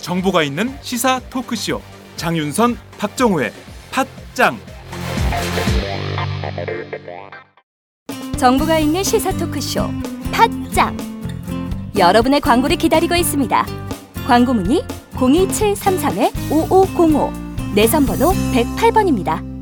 정보가 있는 시사 토크쇼. 장윤선 박정호의 팟짱. 정보가 있는 시사 토크쇼. 팟짱. 여러분의 광고를 기다리고 있습니다. 광고 문의 02733-5505 내선 번호 108번입니다.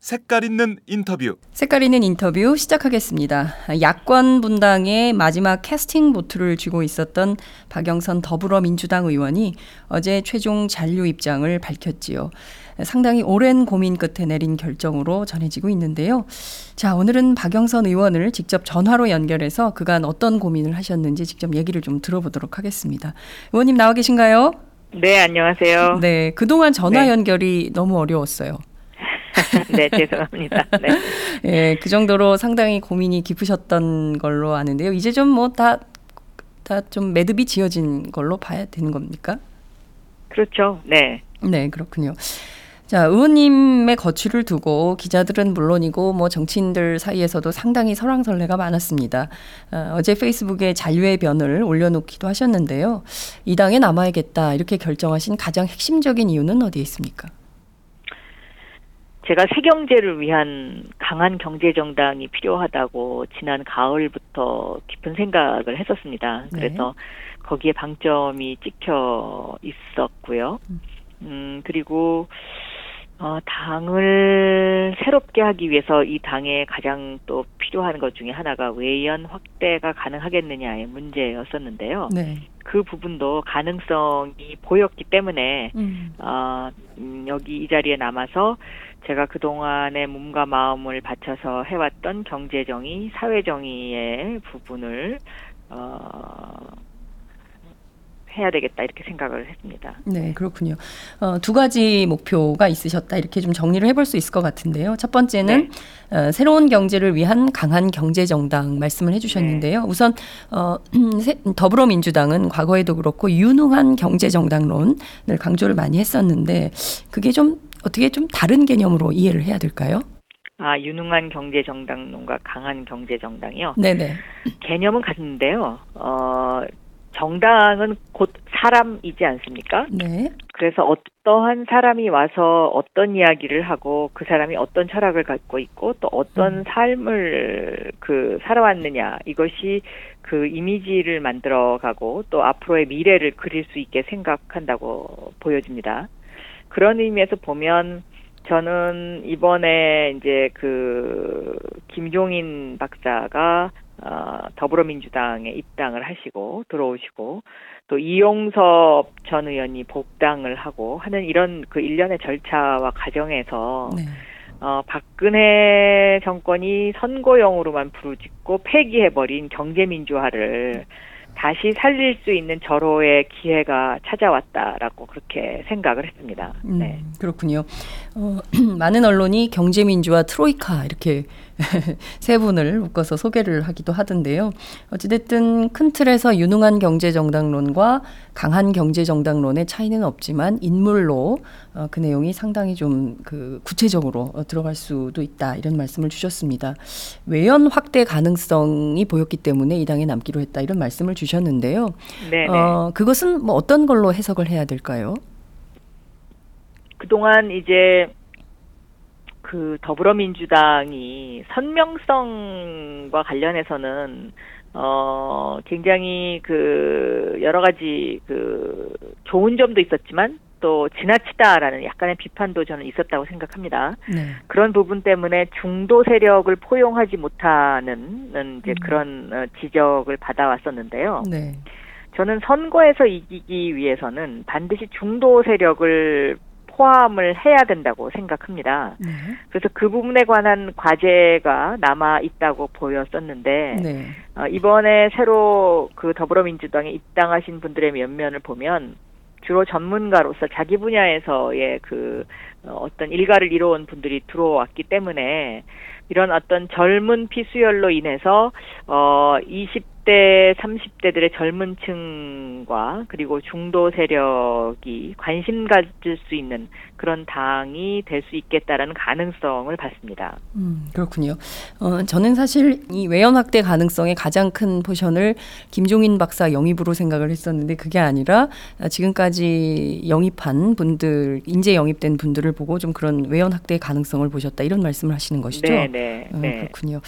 색깔 있는 인터뷰 색깔 있는 인터뷰 시작하겠습니다. 야권 분당의 마지막 캐스팅 보트를 쥐고 있었던 박영선 더불어민주당 의원이 어제 최종 잔류 입장을 밝혔지요. 상당히 오랜 고민 끝에 내린 결정으로 전해지고 있는데요. 자, 오늘은 박영선 의원을 직접 전화로 연결해서 그간 어떤 고민을 하셨는지 직접 얘기를 좀 들어보도록 하겠습니다. 의원님 나와 계신가요? 네, 안녕하세요. 네, 그동안 전화 네. 연결이 너무 어려웠어요. 네, 죄송합니다. 네. 예, 그 정도로 상당히 고민이 깊으셨던 걸로 아는데요. 이제 좀 뭐 다 다 좀 매듭이 지어진 걸로 봐야 되는 겁니까? 그렇죠. 네. 네, 그렇군요. 자, 의원님의 거취를 두고 기자들은 물론이고 뭐 정치인들 사이에서도 상당히 설왕설래가 많았습니다. 어, 어제 페이스북에 잔류의 변을 올려놓기도 하셨는데요. 이 당에 남아야겠다 이렇게 결정하신 가장 핵심적인 이유는 어디에 있습니까? 제가 새경제를 위한 강한 경제 정당이 필요하다고 지난 가을부터 깊은 생각을 했었습니다. 네. 그래서 거기에 방점이 찍혀 있었고요. 음, 그리고 어, 당을 새롭게 하기 위해서 이 당에 가장 또 필요한 것 중에 하나가 외연 확대가 가능하겠느냐의 문제였었는데요. 네. 그 부분도 가능성이 보였기 때문에 음. 어, 음, 여기 이 자리에 남아서 제가 그동안의 몸과 마음을 바쳐서 해왔던 경제정의, 사회정의의 부분을 어, 해야 되겠다 이렇게 생각을 했습니다. 네, 그렇군요. 어, 두 가지 목표가 있으셨다 이렇게 좀 정리를 해볼 수 있을 것 같은데요. 첫 번째는 어, 새로운 경제를 위한 강한 경제 정당 말씀을 해주셨는데요. 우선 어, 새- 더불어민주당은 과거에도 그렇고 유능한 경제 정당론을 강조를 많이 했었는데 그게 좀 어떻게 좀 다른 개념으로 이해를 해야 될까요? 아 유능한 경제 정당론과 강한 경제 정당이요. 네네. 개념은 같은데요. 어, 정당은 곧 사람이지 않습니까? 네. 그래서 어떠한 사람이 와서 어떤 이야기를 하고 그 사람이 어떤 철학을 갖고 있고 또 어떤 삶을 그 살아왔느냐 이것이 그 이미지를 만들어 가고 또 앞으로의 미래를 그릴 수 있게 생각한다고 보여집니다. 그런 의미에서 보면 저는 이번에 이제 그 김종인 박사가 어, 더불어민주당에 입당을 하시고 들어오시고 또 이용섭 전 의원이 복당을 하고 하는 이런 그 일련의 절차와 과정에서 네. 어, 박근혜 정권이 선거용으로만 부르짖고 폐기해버린 경제민주화를 다시 살릴 수 있는 절호의 기회가 찾아왔다라고 그렇게 생각을 했습니다. 음, 네. 그렇군요. 어, 많은 언론이 경제민주화 트로이카 이렇게 세 분을 묶어서 소개를 하기도 하던데요. 어찌됐든 큰 틀에서 유능한 경제정당론과 강한 경제정당론의 차이는 없지만 인물로 어, 그 내용이 상당히 좀 그 구체적으로 어, 들어갈 수도 있다 이런 말씀을 주셨습니다. 외연 확대 가능성이 보였기 때문에 이 당에 남기로 했다 이런 말씀을 주셨는데요. 네, 네. 어, 그것은 뭐 어떤 걸로 해석을 해야 될까요? 그동안 이제 그 더불어민주당이 선명성과 관련해서는 어 굉장히 그 여러 가지 그 좋은 점도 있었지만 또 지나치다라는 약간의 비판도 저는 있었다고 생각합니다. 네. 그런 부분 때문에 중도 세력을 포용하지 못하는 이제 음. 그런 어, 지적을 받아왔었는데요. 네. 저는 선거에서 이기기 위해서는 반드시 중도 세력을 포함을 해야 된다고 생각합니다. 네. 그래서 그 부분에 관한 과제가 남아 있다고 보였었는데 네. 어, 이번에 새로 그 더불어민주당에 입당하신 분들의 면면을 보면 주로 전문가로서 자기 분야에서의 그 어, 어떤 일가를 이뤄온 분들이 들어왔기 때문에 이런 어떤 젊은 피 수혈로 인해서 어 20 대, 30대들의 젊은 층과 그리고 중도 세력이 관심 가질 수 있는 그런 당이 될 수 있겠다라는 가능성을 봤습니다. 음, 그렇군요. 어, 저는 사실 이 외연 확대 가능성의 가장 큰 포션을 김종인 박사 영입으로 생각을 했었는데 그게 아니라 지금까지 영입한 분들, 인재 영입된 분들을 보고 좀 그런 외연 확대 가능성을 보셨다 이런 말씀을 하시는 것이죠. 네, 네, 어, 네. 그렇군요.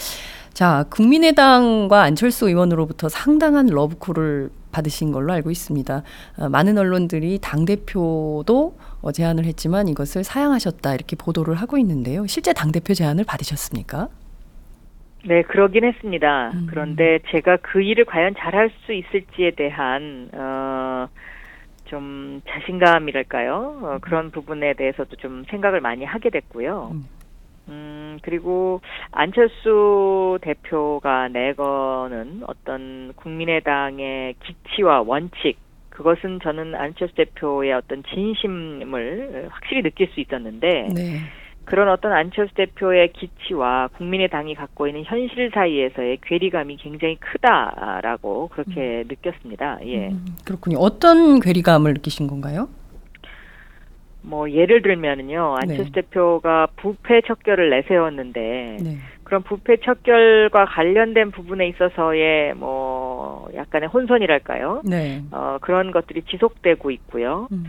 자, 국민의당과 안철수 의원으로부터 상당한 러브콜을 받으신 걸로 알고 있습니다. 어, 많은 언론들이 당 대표도 어, 제안을 했지만 이것을 사양하셨다 이렇게 보도를 하고 있는데요. 실제 당 대표 제안을 받으셨습니까? 네, 그러긴 했습니다. 음. 그런데 제가 그 일을 과연 잘할 수 있을지에 대한 어, 좀 자신감이랄까요? 어, 그런 부분에 대해서도 좀 생각을 많이 하게 됐고요. 음. 음, 그리고 안철수 대표가 내거는 어떤 국민의당의 기치와 원칙, 그것은 저는 안철수 대표의 어떤 진심을 확실히 느낄 수 있었는데, 네. 그런 어떤 안철수 대표의 기치와 국민의당이 갖고 있는 현실 사이에서의 괴리감이 굉장히 크다라고 그렇게 느꼈습니다. 예. 음, 그렇군요. 어떤 괴리감을 느끼신 건가요? 뭐 예를 들면은요. 안철수 네. 대표가 부패 척결을 내세웠는데 네. 그런 부패 척결과 관련된 부분에 있어서의 뭐 약간의 혼선이랄까요? 네. 어, 그런 것들이 지속되고 있고요. 음,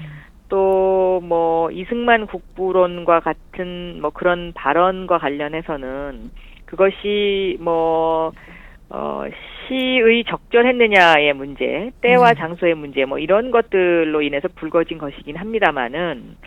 또뭐 이승만 국부론과 같은 뭐 그런 발언과 관련해서는 그것이 뭐 어, 시의 적절했느냐의 문제, 때와 음. 장소의 문제, 뭐 이런 것들로 인해서 불거진 것이긴 합니다만은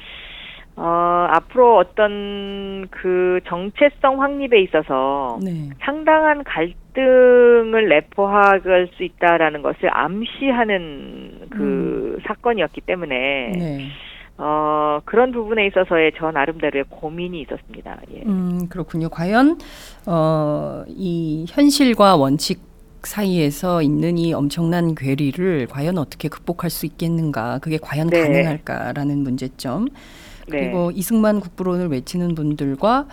어, 앞으로 어떤 그 정체성 확립에 있어서 네. 상당한 갈등을 내포할 수 있다라는 것을 암시하는 그 사건이었기 때문에 네. 어, 그런 부분에 있어서의 저 나름대로의 고민이 있었습니다. 예. 음, 그렇군요. 과연 어, 이 현실과 원칙 사이에서 있는 이 엄청난 괴리를 과연 어떻게 극복할 수 있겠는가? 그게 과연 네. 가능할까라는 문제점. 네. 그리고 이승만 국부론을 외치는 분들과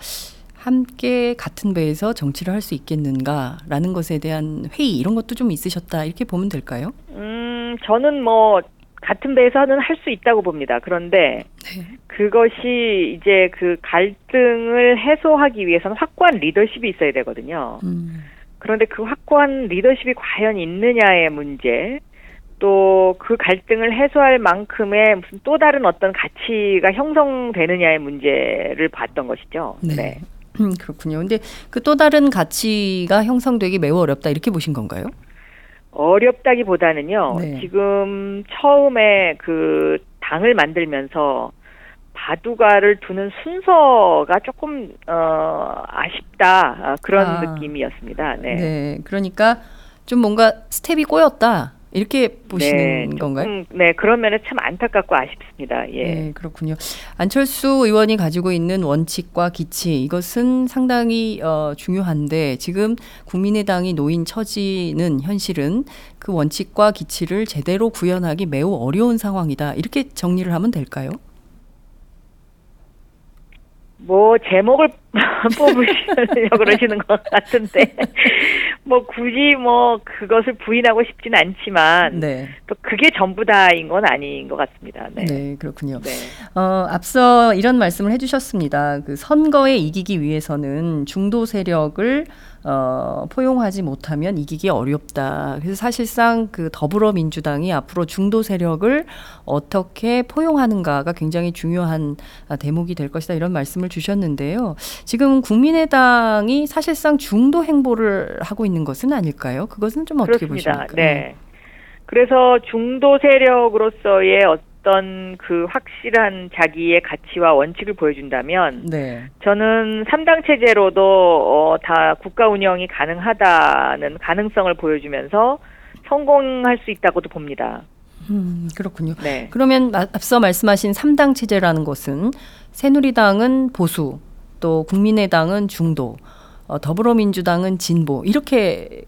함께 같은 배에서 정치를 할 수 있겠는가라는 것에 대한 회의 이런 것도 좀 있으셨다 이렇게 보면 될까요? 음, 저는 뭐 같은 배에서는 할 수 있다고 봅니다. 그런데 네. 그것이 이제 그 갈등을 해소하기 위해서는 확고한 리더십이 있어야 되거든요. 음, 그런데 그 확고한 리더십이 과연 있느냐의 문제, 또 그 갈등을 해소할 만큼의 무슨 또 다른 어떤 가치가 형성되느냐의 문제를 봤던 것이죠. 네. 음, 그렇군요. 근데 그 또 다른 가치가 형성되기 매우 어렵다 이렇게 보신 건가요? 어렵다기보다는요. 네. 지금 처음에 그 당을 만들면서 바둑알을 두는 순서가 조금 어 아쉽다 아, 그런 아. 느낌이었습니다. 네. 네. 그러니까 좀 뭔가 스텝이 꼬였다 이렇게 보시는 네, 건가요? 조금, 네, 그런 면에 참 안타깝고 아쉽습니다. 예. 네, 그렇군요. 안철수 의원이 가지고 있는 원칙과 기치 이것은 상당히 어, 중요한데 지금 국민의당이 놓인 처지는 현실은 그 원칙과 기치를 제대로 구현하기 매우 어려운 상황이다. 이렇게 정리를 하면 될까요? 뭐 제목을 뽑으시려고 그러시는 것 같은데 뭐 굳이 뭐 그것을 부인하고 싶진 않지만 네, 또 그게 전부 다인 건 아닌 것 같습니다. 네, 네. 그렇군요. 네. 어, 앞서 이런 말씀을 해주셨습니다. 그 선거에 이기기 위해서는 중도 세력을 어, 포용하지 못하면 이기기 어렵다. 그래서 사실상 그 더불어민주당이 앞으로 중도 세력을 어떻게 포용하는가가 굉장히 중요한 아, 대목이 될 것이다. 이런 말씀을 주셨는데요. 지금 국민의당이 사실상 중도 행보를 하고 있는 것은 아닐까요? 그것은 좀 어떻게 그렇습니다. 보십니까? 네. 그래서 중도 세력으로서의 어떤 그 확실한 자기의 가치와 원칙을 보여준다면 네. 저는 3당 체제로도 어, 다 국가 운영이 가능하다는 가능성을 보여주면서 성공할 수 있다고도 봅니다. 음, 그렇군요. 네. 그러면 마- 앞서 말씀하신 3당 체제라는 것은 새누리당은 보수, 또 국민의당은 중도, 어, 더불어민주당은 진보 이렇게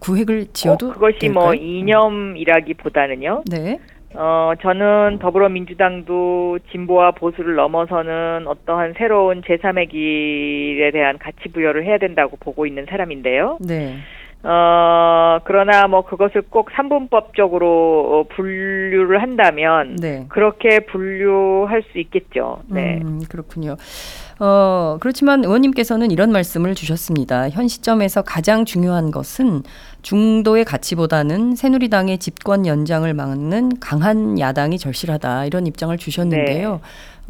구획을 지어도 어, 그것이 될까요? 뭐 이념이라기보다는요. 네, 어, 저는 더불어민주당도 진보와 보수를 넘어서는 어떠한 새로운 제3의 길에 대한 가치 부여를 해야 된다고 보고 있는 사람인데요. 네. 어, 그러나 뭐 그것을 꼭 삼분법적으로 어, 분류를 한다면 네. 그렇게 분류할 수 있겠죠. 네. 음, 그렇군요. 어, 그렇지만 의원님께서는 이런 말씀을 주셨습니다. 현 시점에서 가장 중요한 것은 중도의 가치보다는 새누리당의 집권 연장을 막는 강한 야당이 절실하다. 이런 입장을 주셨는데요.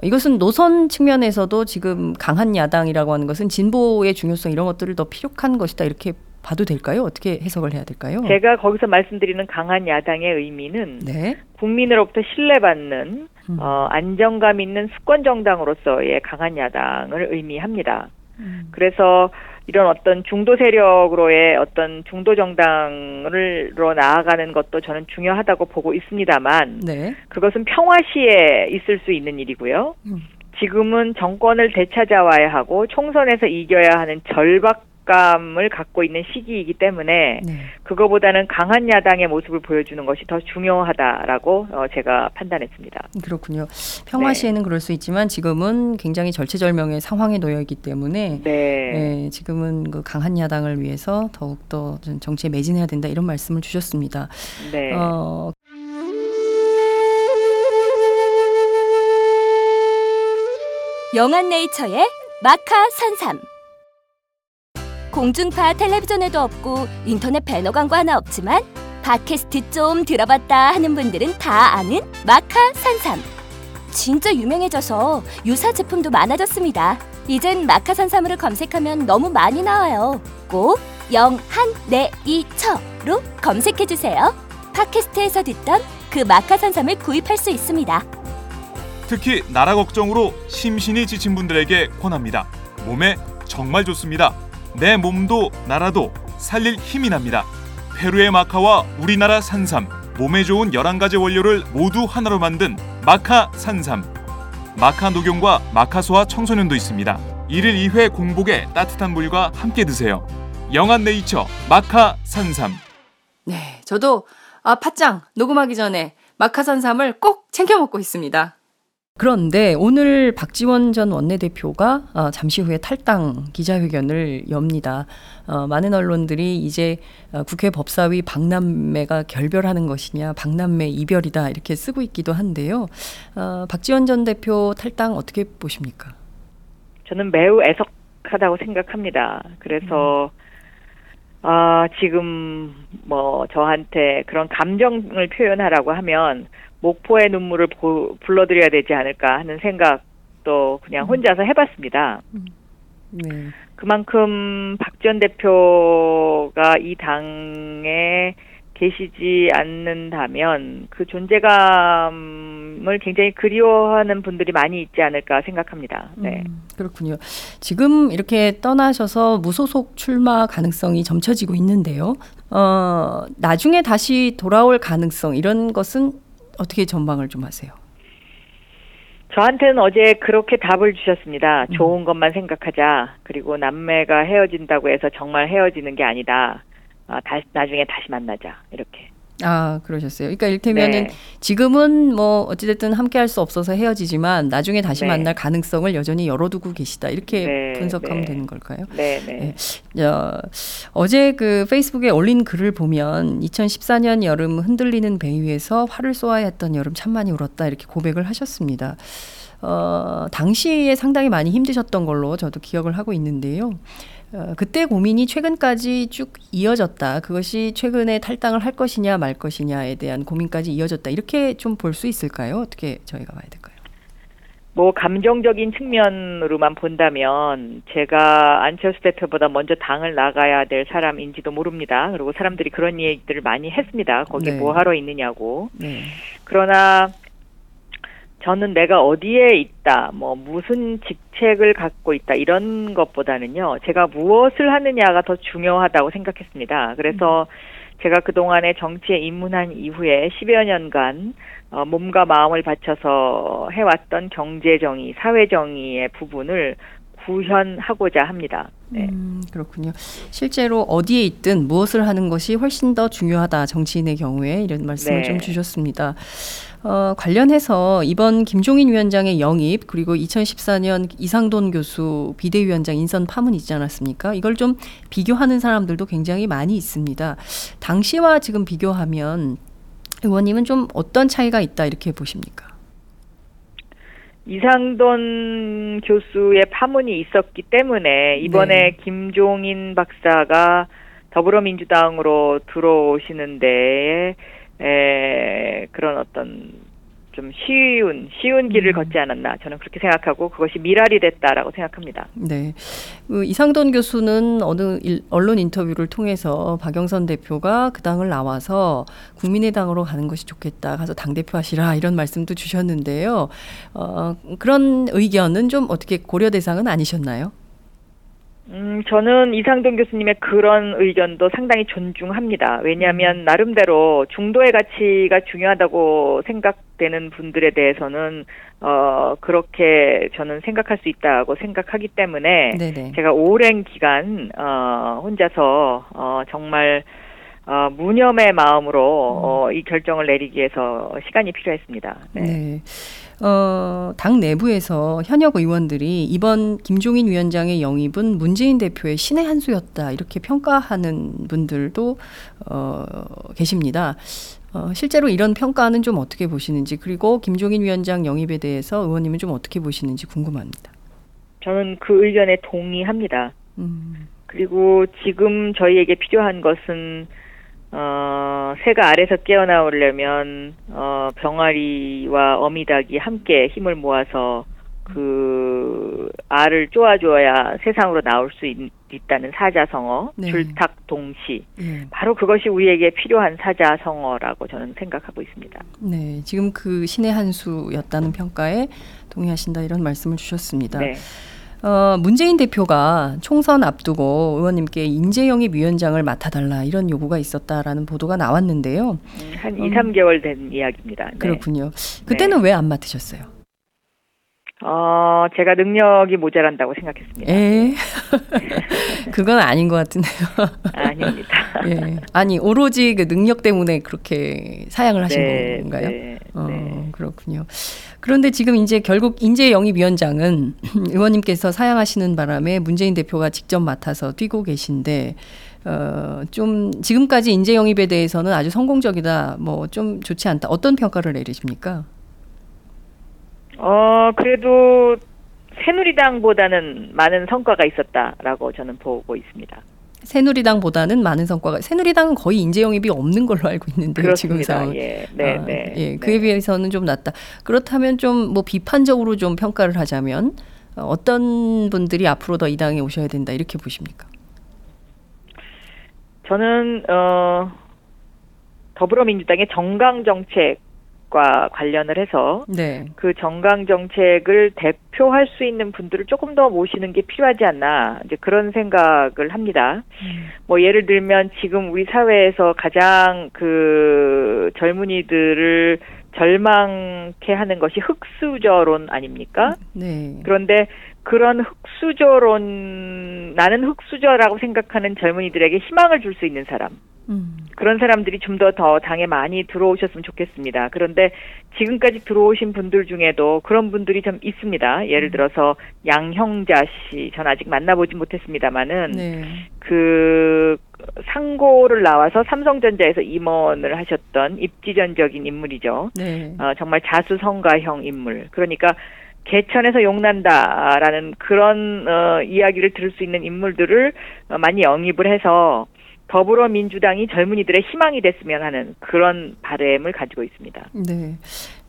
이것은 노선 측면에서도 지금 강한 야당이라고 하는 것은 진보의 중요성 이런 것들을 더 필요한 것이다. 이렇게 봐도 될까요? 어떻게 해석을 해야 될까요? 제가 거기서 말씀드리는 강한 야당의 의미는 네. 국민으로부터 신뢰받는 음. 어, 안정감 있는 수권 정당으로서의 강한 야당을 의미합니다. 음. 그래서 이런 어떤 중도 세력으로의 어떤 중도 정당으로 나아가는 것도 저는 중요하다고 보고 있습니다만 네. 그것은 평화시에 있을 수 있는 일이고요. 음. 지금은 정권을 되찾아와야 하고 총선에서 이겨야 하는 절박 감을 갖고 있는 시기이기 때문에 네. 그거보다는 강한 야당의 모습을 보여주는 것이 더 중요하다라고 어, 제가 판단했습니다. 그렇군요. 평화시에는 그럴 수 있지만 지금은 굉장히 절체절명의 상황에 놓여 있기 때문에 네. 예, 지금은 그 강한 야당을 위해서 더욱더 좀 정치에 매진해야 된다 이런 말씀을 주셨습니다. 네. 어, 영한 네이처의 마카 산삼 공중파 텔레비전에도 없고 인터넷 배너 광고 하나 없지만 팟캐스트 좀 들어봤다 하는 분들은 다 아는 마카 산삼. 진짜 유명해져서 유사 제품도 많아졌습니다. 이젠 마카 산삼으로 검색하면 너무 많이 나와요. 꼭 영한네이처로 검색해 주세요. 팟캐스트에서 듣던 그 마카 산삼을 구입할 수 있습니다. 특히 나라 걱정으로 심신이 지친 분들에게 권합니다. 몸에 정말 좋습니다. 내 몸도 나라도 살릴 힘이 납니다. 페루의 마카와 우리나라 산삼, 몸에 좋은 11가지 원료를 모두 하나로 만든 마카 산삼. 마카 녹용과 마카소와 청소년도 있습니다. 1일 2회 공복에 따뜻한 물과 함께 드세요. 영한 네이처 마카 산삼. 네, 저도 아 팥짱 녹음하기 전에 마카 산삼을 꼭 챙겨 먹고 있습니다. 그런데 오늘 박지원 전 원내대표가 어, 잠시 후에 탈당 기자회견을 엽니다. 어, 많은 언론들이 이제 어, 국회 법사위 박남매가 결별하는 것이냐, 박남매 이별이다 이렇게 쓰고 있기도 한데요. 어, 박지원 전 대표 탈당 어떻게 보십니까? 저는 매우 애석하다고 생각합니다. 그래서 아 지금 뭐 저한테 그런 감정을 표현하라고 하면 목포의 눈물을 보, 불러드려야 되지 않을까 하는 생각도 그냥 혼자서 해봤습니다. 네. 그만큼 박 전 대표가 이 당에 계시지 않는다면 그 존재감을 굉장히 그리워하는 분들이 많이 있지 않을까 생각합니다. 네. 음, 그렇군요. 지금 이렇게 떠나셔서 무소속 출마 가능성이 점쳐지고 있는데요. 어, 나중에 다시 돌아올 가능성 이런 것은 어떻게 전망을 좀 하세요? 저한테는 어제 그렇게 답을 주셨습니다. 좋은 것만 생각하자. 그리고 남매가 헤어진다고 해서 정말 헤어지는 게 아니다. 아, 다시 나중에 다시 만나자. 이렇게. 아, 그러셨어요. 그러니까 일테면은 네. 지금은 뭐 어찌됐든 함께 할 수 없어서 헤어지지만 나중에 다시 네. 만날 가능성을 여전히 열어두고 계시다. 이렇게 네, 분석하면 네. 되는 걸까요? 네, 네. 어, 어제 그 페이스북에 올린 글을 보면 2014년 여름 흔들리는 배 위에서 화를 쏘아야 했던 여름 참 많이 울었다 이렇게 고백을 하셨습니다. 어, 당시에 상당히 많이 힘드셨던 걸로 저도 기억을 하고 있는데요. 어, 그때 고민이 최근까지 쭉 이어졌다. 그것이 최근에 탈당을 할 것이냐 말 것이냐에 대한 고민까지 이어졌다. 이렇게 좀 볼 수 있을까요? 어떻게 저희가 봐야 될까요? 뭐 감정적인 측면으로만 본다면 제가 안철수 대표보다 먼저 당을 나가야 될 사람인지도 모릅니다. 그리고 사람들이 그런 얘기들을 많이 했습니다. 거기 네. 뭐 하러 있느냐고. 네. 그러나 저는 내가 어디에 있다, 뭐 무슨 직책을 갖고 있다 이런 것보다는요. 제가 무엇을 하느냐가 더 중요하다고 생각했습니다. 그래서 제가 그 동안에 정치에 입문한 이후에 10여 년간 어, 몸과 마음을 바쳐서 해왔던 경제 정의, 사회 정의의 부분을 구현하고자 합니다. 네. 음, 그렇군요. 실제로 어디에 있든 무엇을 하는 것이 훨씬 더 중요하다. 정치인의 경우에 이런 말씀을 네. 좀 주셨습니다. 어, 관련해서 이번 김종인 위원장의 영입 그리고 2014년 이상돈 교수 비대위원장 인선 파문 있지 않았습니까? 이걸 좀 비교하는 사람들도 굉장히 많이 있습니다. 당시와 지금 비교하면 의원님은 좀 어떤 차이가 있다 이렇게 보십니까? 이상돈 교수의 파문이 있었기 때문에 이번에 네. 김종인 박사가 더불어민주당으로 들어오시는데 에, 그런 어떤 좀 쉬운 쉬운 길을 음. 걷지 않았나 저는 그렇게 생각하고 그것이 미랄이 됐다라고 생각합니다. 네. 그 이상돈 교수는 어느 일- 언론 인터뷰를 통해서 박영선 대표가 그 당을 나와서 국민의당으로 가는 것이 좋겠다. 가서 당 대표 하시라. 이런 말씀도 주셨는데요. 어, 그런 의견은 좀 어떻게 고려 대상은 아니셨나요? 음, 저는 이상돈 교수님의 그런 의견도 상당히 존중합니다. 왜냐하면 나름대로 중도의 가치가 중요하다고 생각되는 분들에 대해서는 어 그렇게 저는 생각할 수 있다고 생각하기 때문에 네네. 제가 오랜 기간 어 혼자서 어 정말 어 무념의 마음으로 어, 이 결정을 내리기 위해서 시간이 필요했습니다. 네. 네. 어, 당 내부에서 현역 의원들이 이번 김종인 위원장의 영입은 문재인 대표의 신의 한 수였다. 이렇게 평가하는 분들도 어, 계십니다. 어, 실제로 이런 평가는 좀 어떻게 보시는지 그리고 김종인 위원장 영입에 대해서 의원님은 좀 어떻게 보시는지 궁금합니다. 저는 그 의견에 동의합니다. 음, 그리고 지금 저희에게 필요한 것은 어, 새가 알에서 깨어나오려면 어, 병아리와 어미닭이 함께 힘을 모아서 그 알을 쪼아줘야 세상으로 나올 수 있, 있다는 사자성어, 네. 줄탁동시. 예. 바로 그것이 우리에게 필요한 사자성어라고 저는 생각하고 있습니다. 네, 지금 그 신의 한 수였다는 평가에 동의하신다 이런 말씀을 주셨습니다. 네. 어, 문재인 대표가 총선 앞두고 의원님께 인재 영입 위원장을 맡아달라 이런 요구가 있었다라는 보도가 나왔는데요. 음, 한 음. 2, 3개월 된 이야기입니다. 네. 그렇군요. 그때는 왜안 맡으셨어요? 어, 제가 능력이 모자란다고 생각했습니다. 에 그건 아닌 것 같은데요. 아닙니다. 예. 아니 오로지 그 능력 때문에 그렇게 사양을 하신 네, 건가요? 네, 어, 네. 그렇군요. 그런데 지금 이제 결국 인재 영입 위원장은 의원님께서 사양하시는 바람에 문재인 대표가 직접 맡아서 뛰고 계신데 어, 좀 지금까지 인재 영입에 대해서는 아주 성공적이다. 뭐 좀 좋지 않다. 어떤 평가를 내리십니까? 어, 그래도 새누리당보다는 많은 성과가 있었다라고 저는 보고 있습니다. 새누리당보다는 많은 성과가 새누리당은 거의 인재 영입이 없는 걸로 알고 있는데요. 지금 그렇습니다. 상황. 예, 네, 아, 네. 예, 그에 네. 비해서는 좀 낫다. 그렇다면 좀 뭐 비판적으로 좀 평가를 하자면 어, 어떤 분들이 앞으로 더 이 당에 오셔야 된다 이렇게 보십니까? 저는 어 더불어민주당의 정강 정책 과 관련을 해서 네. 그 정강 정책을 대표할 수 있는 분들을 조금 더 모시는 게 필요하지 않나 이제 그런 생각을 합니다. 뭐 예를 들면 지금 우리 사회에서 가장 그 젊은이들을 절망케 하는 것이 흑수저론 아닙니까? 네. 그런데 그런 흑수저론 나는 흑수저라고 생각하는 젊은이들에게 희망을 줄 수 있는 사람 음. 그런 사람들이 좀더더 당에 많이 들어오셨으면 좋겠습니다. 그런데 지금까지 들어오신 분들 중에도 그런 분들이 좀 있습니다. 예를 들어서 양형자 씨, 전 아직 만나보지 못했습니다만은 네. 그 상고를 나와서 삼성전자에서 임원을 하셨던 입지전적인 인물이죠. 네. 어, 정말 자수성가형 인물. 그러니까 개천에서 용난다라는 그런 어, 이야기를 들을 수 있는 인물들을 어, 많이 영입을 해서 더불어민주당이 젊은이들의 희망이 됐으면 하는 그런 바램을 가지고 있습니다. 네.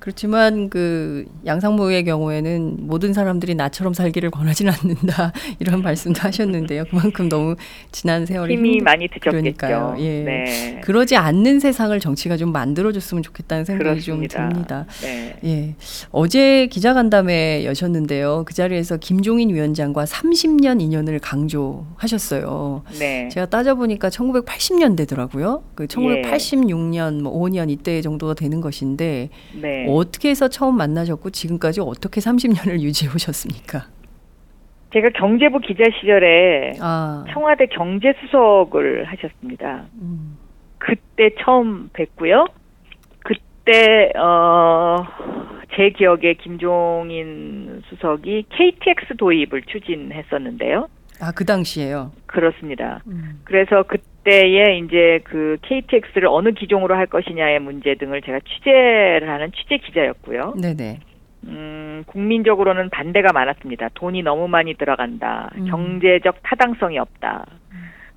그렇지만 그 양상무의 경우에는 모든 사람들이 나처럼 살기를 권하지는 않는다 이런 말씀도 하셨는데요. 그만큼 너무 지난 세월이 힘이 많이 드셨겠죠. 예. 네. 그러지 않는 세상을 정치가 좀 만들어줬으면 좋겠다는 생각이 그렇습니다. 좀 듭니다. 네. 예. 어제 기자간담회 여셨는데요. 그 자리에서 김종인 위원장과 30년 인연을 강조하셨어요. 네. 제가 따져보니까 1980년대더라고요. 그 예. 1986년, 뭐 5년 이때 정도가 되는 것인데 네. 어떻게 해서 처음 만나셨고 지금까지 어떻게 30년을 유지해 오셨습니까? 제가 경제부 기자 시절에 아, 청와대 경제수석을 하셨습니다. 음, 그때 처음 뵀고요. 그때 어, 제 기억에 김종인 수석이 KTX 도입을 추진했었는데요. 아, 그 당시에요. 그렇습니다. 음. 그래서 그때 에 이제 그 KTX를 어느 기종으로 할 것이냐의 문제 등을 제가 취재를 하는 취재 기자였고요. 네네. 음, 국민적으로는 반대가 많았습니다. 돈이 너무 많이 들어간다. 음. 경제적 타당성이 없다.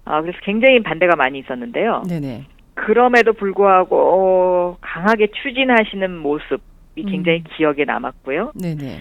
아, 그래서 굉장히 반대가 많이 있었는데요. 네네. 그럼에도 불구하고 강하게 추진하시는 모습이 굉장히 음. 기억에 남았고요. 네네.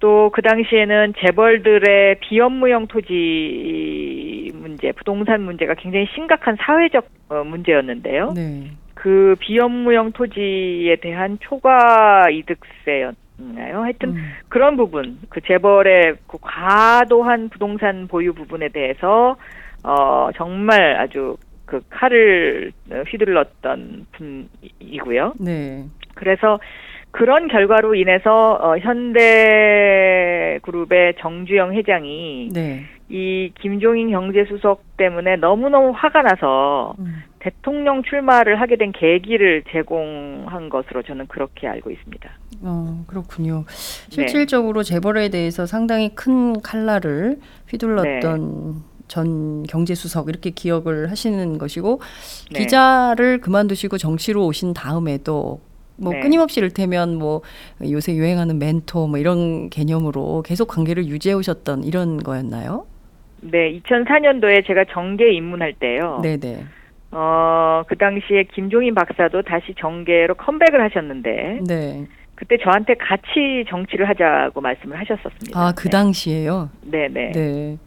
또 그 당시에는 재벌들의 비업무용 토지 문제, 부동산 문제가 굉장히 심각한 사회적 어, 문제였는데요. 네. 그 비업무용 토지에 대한 초과 이득세였나요? 하여튼 음. 그런 부분, 그 재벌의 그 과도한 부동산 보유 부분에 대해서 어 정말 아주 그 칼을 휘둘렀던 분이고요. 네. 그래서 그런 결과로 인해서 어, 현대그룹의 정주영 회장이 네. 이 김종인 경제수석 때문에 너무너무 화가 나서 음. 대통령 출마를 하게 된 계기를 제공한 것으로 저는 그렇게 알고 있습니다. 어, 그렇군요. 네. 실질적으로 재벌에 대해서 상당히 큰 칼날을 휘둘렀던 네. 전 경제수석 이렇게 기억을 하시는 것이고 네. 기자를 그만두시고 정치로 오신 다음에도 뭐 네. 끊임없이 이를테면 뭐 요새 유행하는 멘토 뭐 이런 개념으로 계속 관계를 유지해 오셨던 이런 거였나요? 네, 2004년도에 제가 정계 입문할 때요. 네 네. 어, 그 당시에 김종인 박사도 다시 정계로 컴백을 하셨는데 네. 그때 저한테 같이 정치를 하자고 말씀을 하셨었습니다. 아, 그 당시에요? 네, 네. 네.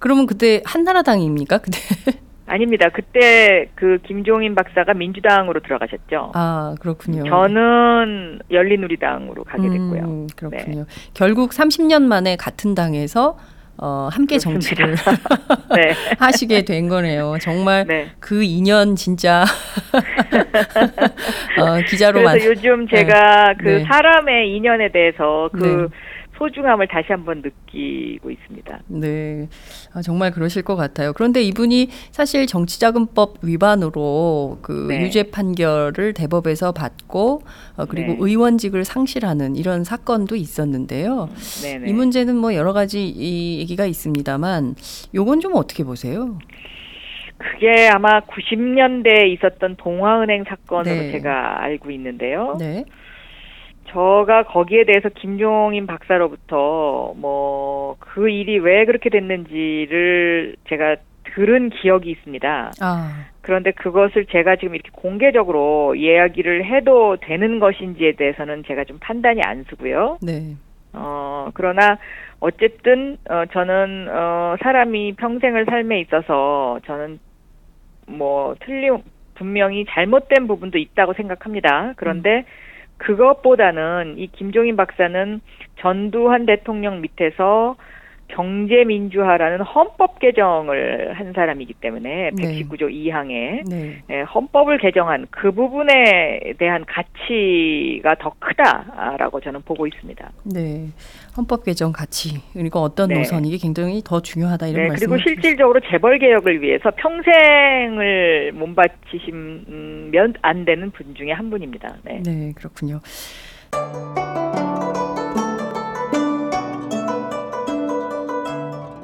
그러면 그때 한나라당입니까? 그때? 아닙니다. 그때 그 김종인 박사가 민주당으로 들어가셨죠. 아, 그렇군요. 저는 열린우리당으로 가게 됐고요. 음, 그렇군요. 결국 30년 만에 같은 당에서 어, 함께 정치를 네. 하시게 된 거네요. 정말 네. 그 인연 진짜 어, 기자로 그래서 만 요즘 제가 그 네. 사람의 인연에 대해서 그 네. 소중함을 다시 한번 느끼고 있습니다. 네, 아, 정말 그러실 것 같아요. 그런데 이분이 사실 정치자금법 위반으로 그 네. 유죄 판결을 대법에서 받고 어, 그리고 네. 의원직을 상실하는 이런 사건도 있었는데요. 네네. 이 문제는 뭐 여러 가지 이 얘기가 있습니다만 요건 좀 어떻게 보세요? 그게 아마 90년대에 있었던 동화은행 사건으로 네. 제가 알고 있는데요. 네. 저가 거기에 대해서 김종인 박사로부터 뭐 그 일이 왜 그렇게 됐는지를 제가 들은 기억이 있습니다. 아, 그런데 그것을 제가 지금 이렇게 공개적으로 이야기를 해도 되는 것인지에 대해서는 제가 좀 판단이 안 쓰고요. 네. 어, 그러나 어쨌든 어, 저는 어, 사람이 평생을 삶에 있어서 저는 뭐 틀림 분명히 잘못된 부분도 있다고 생각합니다. 그런데 그것보다는 이 김종인 박사는 전두환 대통령 밑에서 경제 민주화라는 헌법 개정을 한 사람이기 때문에 네. 119조 2항에 네. 예, 헌법을 개정한 그 부분에 대한 가치가 더 크다라고 저는 보고 있습니다. 네. 헌법 개정 가치 그리고 어떤 네. 노선 이게 굉장히 더 중요하다 이런 네, 말씀. 그리고 실질적으로 재벌 개혁을 위해서 평생을 몸바치시면 안 되는 분 중에 한 분입니다. 네. 네, 그렇군요.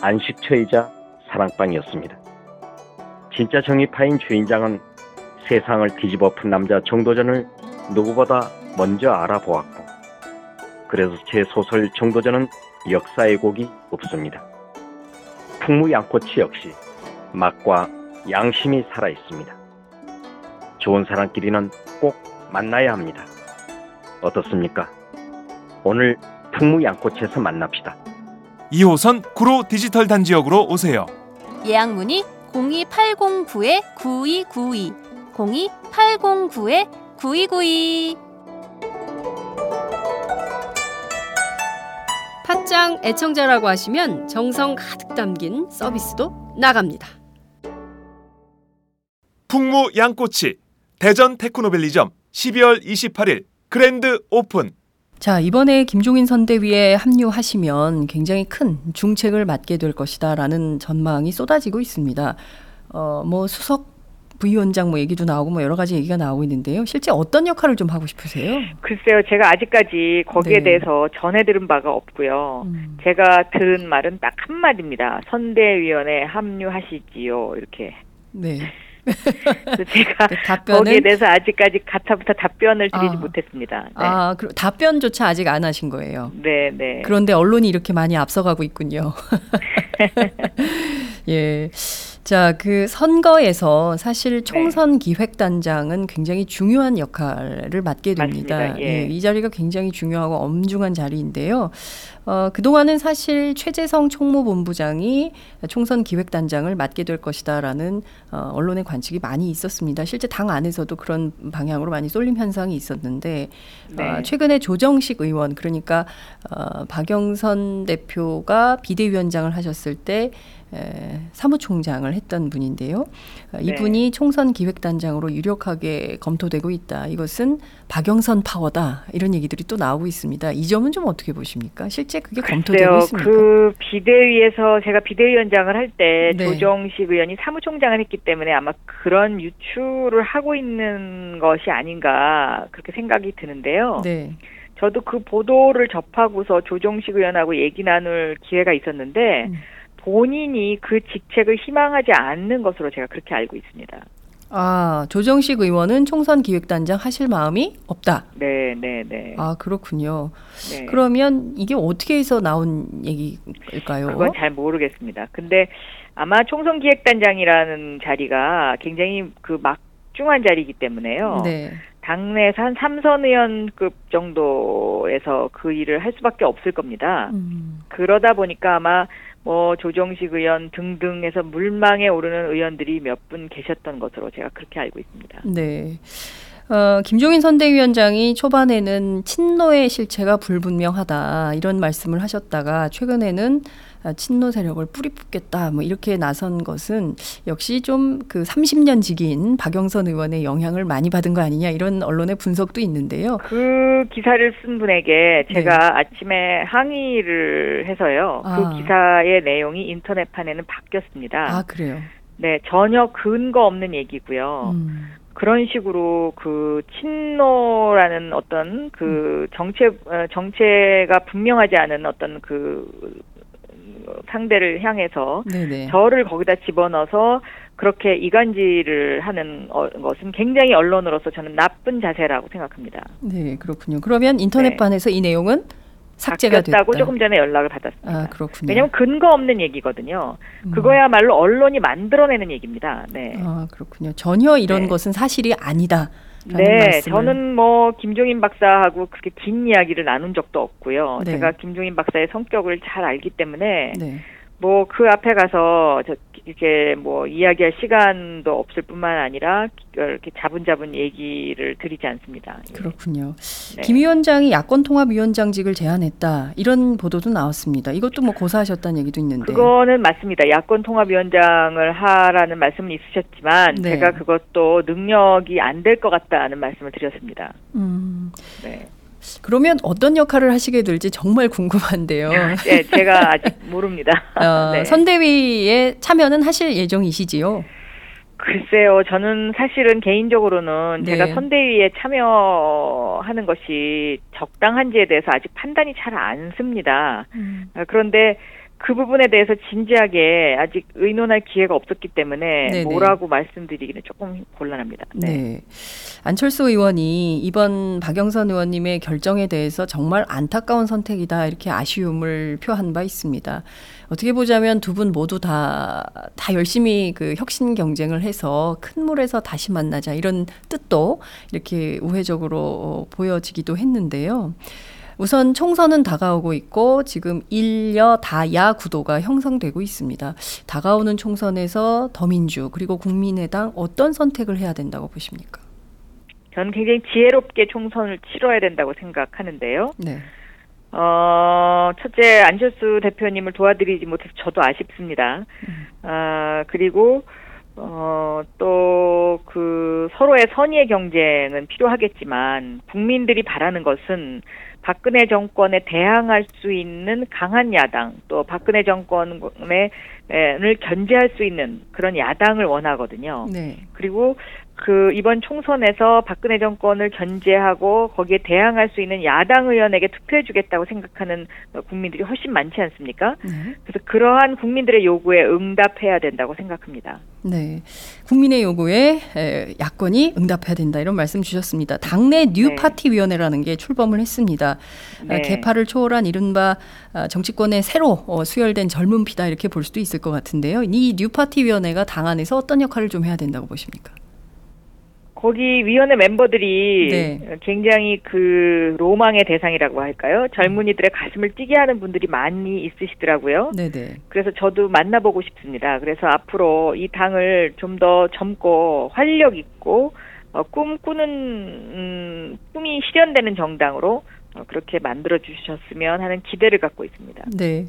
안식처이자 사랑방이었습니다. 진짜 정의파인 주인장은 세상을 뒤집어 푼 남자 정도전을 누구보다 먼저 알아보았고, 그래서 제 소설 정도전은 역사의 곡이 없습니다. 풍무 양꼬치 역시 맛과 양심이 살아 있습니다. 좋은 사람끼리는 꼭 만나야 합니다. 어떻습니까? 오늘 풍무 양꼬치에서 만납시다. 2호선 구로 디지털 단지역으로 오세요. 예약 문의 02809-9292 02809-9292 팟짱 애청자라고 하시면 정성 가득 담긴 서비스도 나갑니다. 풍무 양꼬치 대전 테크노밸리점 12월 28일 그랜드 오픈 자, 이번에 김종인 선대위에 합류하시면 굉장히 큰 중책을 맡게 될 것이다라는 전망이 쏟아지고 있습니다. 어, 뭐 수석 부위원장 뭐 얘기도 나오고 뭐 여러 가지 얘기가 나오고 있는데요. 실제 어떤 역할을 좀 하고 싶으세요? 글쎄요, 제가 아직까지 거기에 네. 대해서 전해 들은 바가 없고요. 음. 제가 들은 말은 딱 한 마디입니다. 선대위원회 합류하시지요. 이렇게. 네. 제가 그 거기에 답변은 대해서 아직까지 가타부터 답변을 드리지 아. 못했습니다. 네. 아, 그 답변조차 아직 안 하신 거예요. 네, 네. 그런데 언론이 이렇게 많이 앞서가고 있군요. 예. 자, 그 선거에서 사실 총선 기획단장은 굉장히 중요한 역할을 맡게 됩니다. 맞습니다. 예. 이 자리가 굉장히 중요하고 엄중한 자리인데요. 어, 그동안은 사실 최재성 총무본부장이 총선 기획단장을 맡게 될 것이다라는 어, 언론의 관측이 많이 있었습니다. 실제 당 안에서도 그런 방향으로 많이 쏠림 현상이 있었는데 네. 어, 최근에 조정식 의원 그러니까 어, 박영선 대표가 비대위원장을 하셨을 때 에, 사무총장을 했던 분인데요. 어, 네. 이분이 총선 기획단장으로 유력하게 검토되고 있다. 이것은 박영선 파워다. 이런 얘기들이 또 나오고 있습니다. 이 점은 좀 어떻게 보십니까? 실제 그게 검토되고 글쎄요, 있습니까? 그 비대위에서 제가 비대위원장을 할때 네. 조정식 의원이 사무총장을 했기 때문에 아마 그런 유추를 하고 있는 것이 아닌가 그렇게 생각이 드는데요. 네. 저도 그 보도를 접하고서 조정식 의원하고 얘기 나눌 기회가 있었는데 음. 본인이 그 직책을 희망하지 않는 것으로 제가 그렇게 알고 있습니다. 아, 조정식 의원은 총선 기획단장 하실 마음이 없다. 네, 네, 네. 아, 그렇군요. 네. 그러면 이게 어떻게 해서 나온 얘기일까요? 그건 잘 모르겠습니다. 근데 아마 총선 기획단장이라는 자리가 굉장히 그 막중한 자리이기 때문에요. 네. 당내에서 한 삼선 의원급 정도에서 그 일을 할 수밖에 없을 겁니다. 음. 그러다 보니까 아마 뭐 조정식 의원 등등해서 물망에 오르는 의원들이 몇 분 계셨던 것으로 제가 그렇게 알고 있습니다. 네. 어, 김종인 선대위원장이 초반에는 친노의 실체가 불분명하다 이런 말씀을 하셨다가 최근에는 아, 친노 세력을 뿌리 뽑겠다 뭐 이렇게 나선 것은 역시 좀 그 30년 직인 박영선 의원의 영향을 많이 받은 거 아니냐 이런 언론의 분석도 있는데요. 그 기사를 쓴 분에게 네. 제가 아침에 항의를 해서요. 아. 그 기사의 내용이 인터넷판에는 바뀌었습니다. 아 그래요. 네, 전혀 근거 없는 얘기고요. 음. 그런 식으로 그 친노라는 어떤 그 정체 어, 정체가 분명하지 않은 어떤 그 어, 상대를 향해서 네네. 저를 거기다 집어넣어서 그렇게 이간질을 하는 어, 것은 굉장히 언론으로서 저는 나쁜 자세라고 생각합니다. 네 그렇군요. 그러면 인터넷판에서 이 내용은 삭제가 됐다. 바뀌었다고 조금 전에 연락을 받았습니다. 아 그렇군요. 왜냐하면 근거 없는 얘기거든요. 음. 그거야말로 언론이 만들어내는 얘기입니다. 네. 아 그렇군요. 전혀 이런 네. 것은 사실이 아니다. 네, 말씀을. 저는 뭐 김종인 박사하고 그렇게 긴 이야기를 나눈 적도 없고요. 네. 제가 김종인 박사의 성격을 잘 알기 때문에 네. 뭐 그 앞에 가서 저 이렇게 뭐 이야기할 시간도 없을 뿐만 아니라 이렇게 자분자분 얘기를 드리지 않습니다. 예. 그렇군요. 네. 김 위원장이 야권 통합위원장직을 제안했다 이런 보도도 나왔습니다. 이것도 뭐 고사하셨다는 얘기도 있는데. 그거는 맞습니다. 야권 통합위원장을 하라는 말씀은 있으셨지만 네. 제가 그것도 능력이 안 될 것 같다는 말씀을 드렸습니다. 음, 네. 그러면 어떤 역할을 하시게 될지 정말 궁금한데요. 네, 제가 아직 모릅니다. 어, 네. 선대위에 참여는 하실 예정이시지요? 글쎄요, 저는 사실은 개인적으로는 네. 제가 선대위에 참여하는 것이 적당한지에 대해서 아직 판단이 잘 안 씁니다. 아, 그런데 그 부분에 대해서 진지하게 아직 의논할 기회가 없었기 때문에 네네. 뭐라고 말씀드리기는 조금 곤란합니다. 네. 네. 안철수 의원이 이번 박영선 의원님의 결정에 대해서 정말 안타까운 선택이다 이렇게 아쉬움을 표한 바 있습니다. 어떻게 보자면 두 분 모두 다, 다 열심히 그 혁신 경쟁을 해서 큰 물에서 다시 만나자 이런 뜻도 이렇게 우회적으로 어, 보여지기도 했는데요. 우선 총선은 다가오고 있고 지금 일여 다야 구도가 형성되고 있습니다. 다가오는 총선에서 더민주 그리고 국민의당 어떤 선택을 해야 된다고 보십니까? 저는 굉장히 지혜롭게 총선을 치러야 된다고 생각하는데요. 네. 어, 첫째 안철수 대표님을 도와드리지 못해서 저도 아쉽습니다. 아, 그리고 어, 또 그 서로의 선의의 경쟁은 필요하겠지만 국민들이 바라는 것은 박근혜 정권에 대항할 수 있는 강한 야당 또 박근혜 정권을 견제할 수 있는 그런 야당을 원하거든요. 네. 그리고 그 이번 총선에서 박근혜 정권을 견제하고 거기에 대항할 수 있는 야당 의원에게 투표해 주겠다고 생각하는 국민들이 훨씬 많지 않습니까? 네. 그래서 그러한 국민들의 요구에 응답해야 된다고 생각합니다. 네. 국민의 요구에 에, 야권이 응답해야 된다 이런 말씀 주셨습니다. 당내 뉴 네. 파티 위원회라는 게 출범을 했습니다. 네. 아, 계파를 초월한 이른바 아, 정치권의 새로 어, 수혈된 젊은 피다 이렇게 볼 수도 있을 것 같은데요. 이 뉴 파티 위원회가 당 안에서 어떤 역할을 좀 해야 된다고 보십니까? 거기 위원회 멤버들이 네. 굉장히 그 로망의 대상이라고 할까요? 젊은이들의 가슴을 뛰게 하는 분들이 많이 있으시더라고요. 네네. 그래서 저도 만나보고 싶습니다. 그래서 앞으로 이 당을 좀 더 젊고 활력 있고 어, 꿈꾸는 음, 꿈이 실현되는 정당으로 어, 그렇게 만들어 주셨으면 하는 기대를 갖고 있습니다. 네.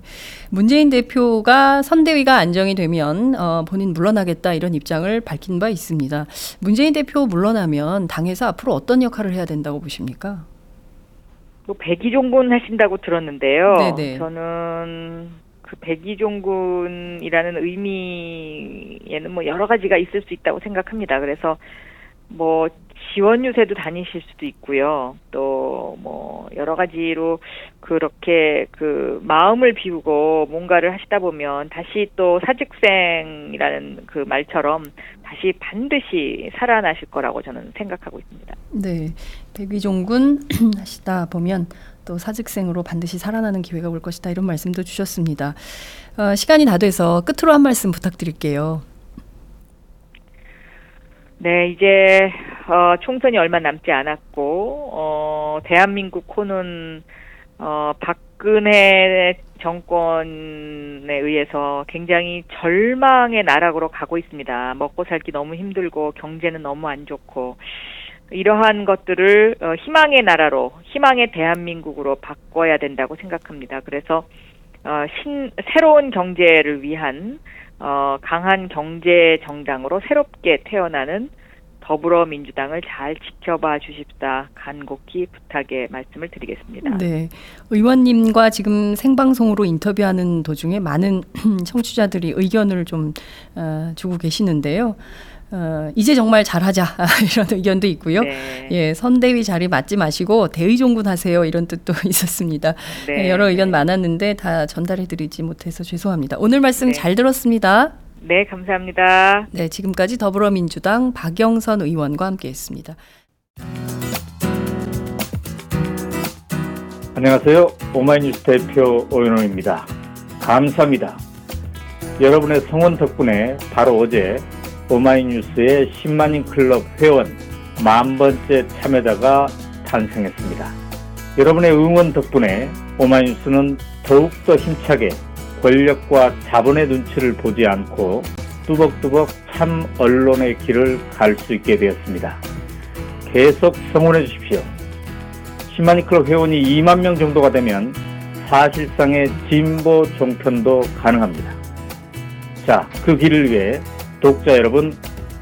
문재인 대표가 선대위가 안정이 되면 어, 본인 물러나겠다 이런 입장을 밝힌 바 있습니다. 문재인 대표 물러나면 당에서 앞으로 어떤 역할을 해야 된다고 보십니까? 또 백의종군 하신다고 들었는데요. 네네. 저는 그 백의종군이라는 의미에는 뭐 여러 가지가 있을 수 있다고 생각합니다. 그래서 뭐 지원 유세도 다니실 수도 있고요. 또 뭐 여러 가지로 그렇게 그 마음을 비우고 뭔가를 하시다 보면 다시 또 사직생이라는 그 말처럼 다시 반드시 살아나실 거라고 저는 생각하고 있습니다. 네. 백위종군 하시다 보면 또 사직생으로 반드시 살아나는 기회가 올 것이다 이런 말씀도 주셨습니다. 어, 시간이 다 돼서 끝으로 한 말씀 부탁드릴게요. 네, 이제 어, 총선이 얼마 남지 않았고 어, 대한민국 코는 어, 박근혜 정권에 의해서 굉장히 절망의 나락으로 가고 있습니다. 먹고 살기 너무 힘들고 경제는 너무 안 좋고 이러한 것들을 어, 희망의 나라로 희망의 대한민국으로 바꿔야 된다고 생각합니다. 그래서 어, 신, 새로운 경제를 위한 어, 강한 경제 정당으로 새롭게 태어나는 더불어민주당을 잘 지켜봐 주십사 간곡히 부탁의 말씀을 드리겠습니다. 네. 의원님과 지금 생방송으로 인터뷰하는 도중에 많은 청취자들이 의견을 좀 어, 주고 계시는데요. 어, 이제 정말 잘하자 이런 의견도 있고요. 네. 예, 선대위 자리 맞지 마시고 대의종군 하세요 이런 뜻도 있었습니다. 네, 예, 여러 의견 네. 많았는데 다 전달해드리지 못해서 죄송합니다. 오늘 말씀 네. 잘 들었습니다. 네, 감사합니다. 네, 지금까지 더불어민주당 박영선 의원과 함께했습니다. 안녕하세요. 오마이뉴스 대표 오연호입니다. 감사합니다. 여러분의 성원 덕분에 바로 어제 오마이뉴스의 10만인 클럽 회원 만 번째 참여자가 탄생했습니다. 여러분의 응원 덕분에 오마이뉴스는 더욱더 힘차게 권력과 자본의 눈치를 보지 않고 뚜벅뚜벅 참 언론의 길을 갈 수 있게 되었습니다. 계속 성원해 주십시오. 10만인 클럽 회원이 2만 명 정도가 되면 사실상의 진보 종편도 가능합니다. 자, 그 길을 위해 독자 여러분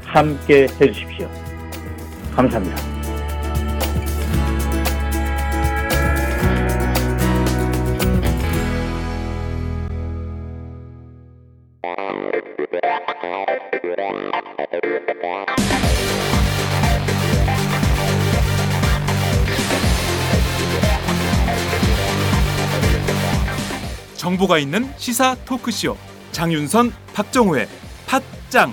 함께 해주십시오. 감사합니다. 정보가 있는 시사 토크쇼 장윤선, 박정호의 팟짱.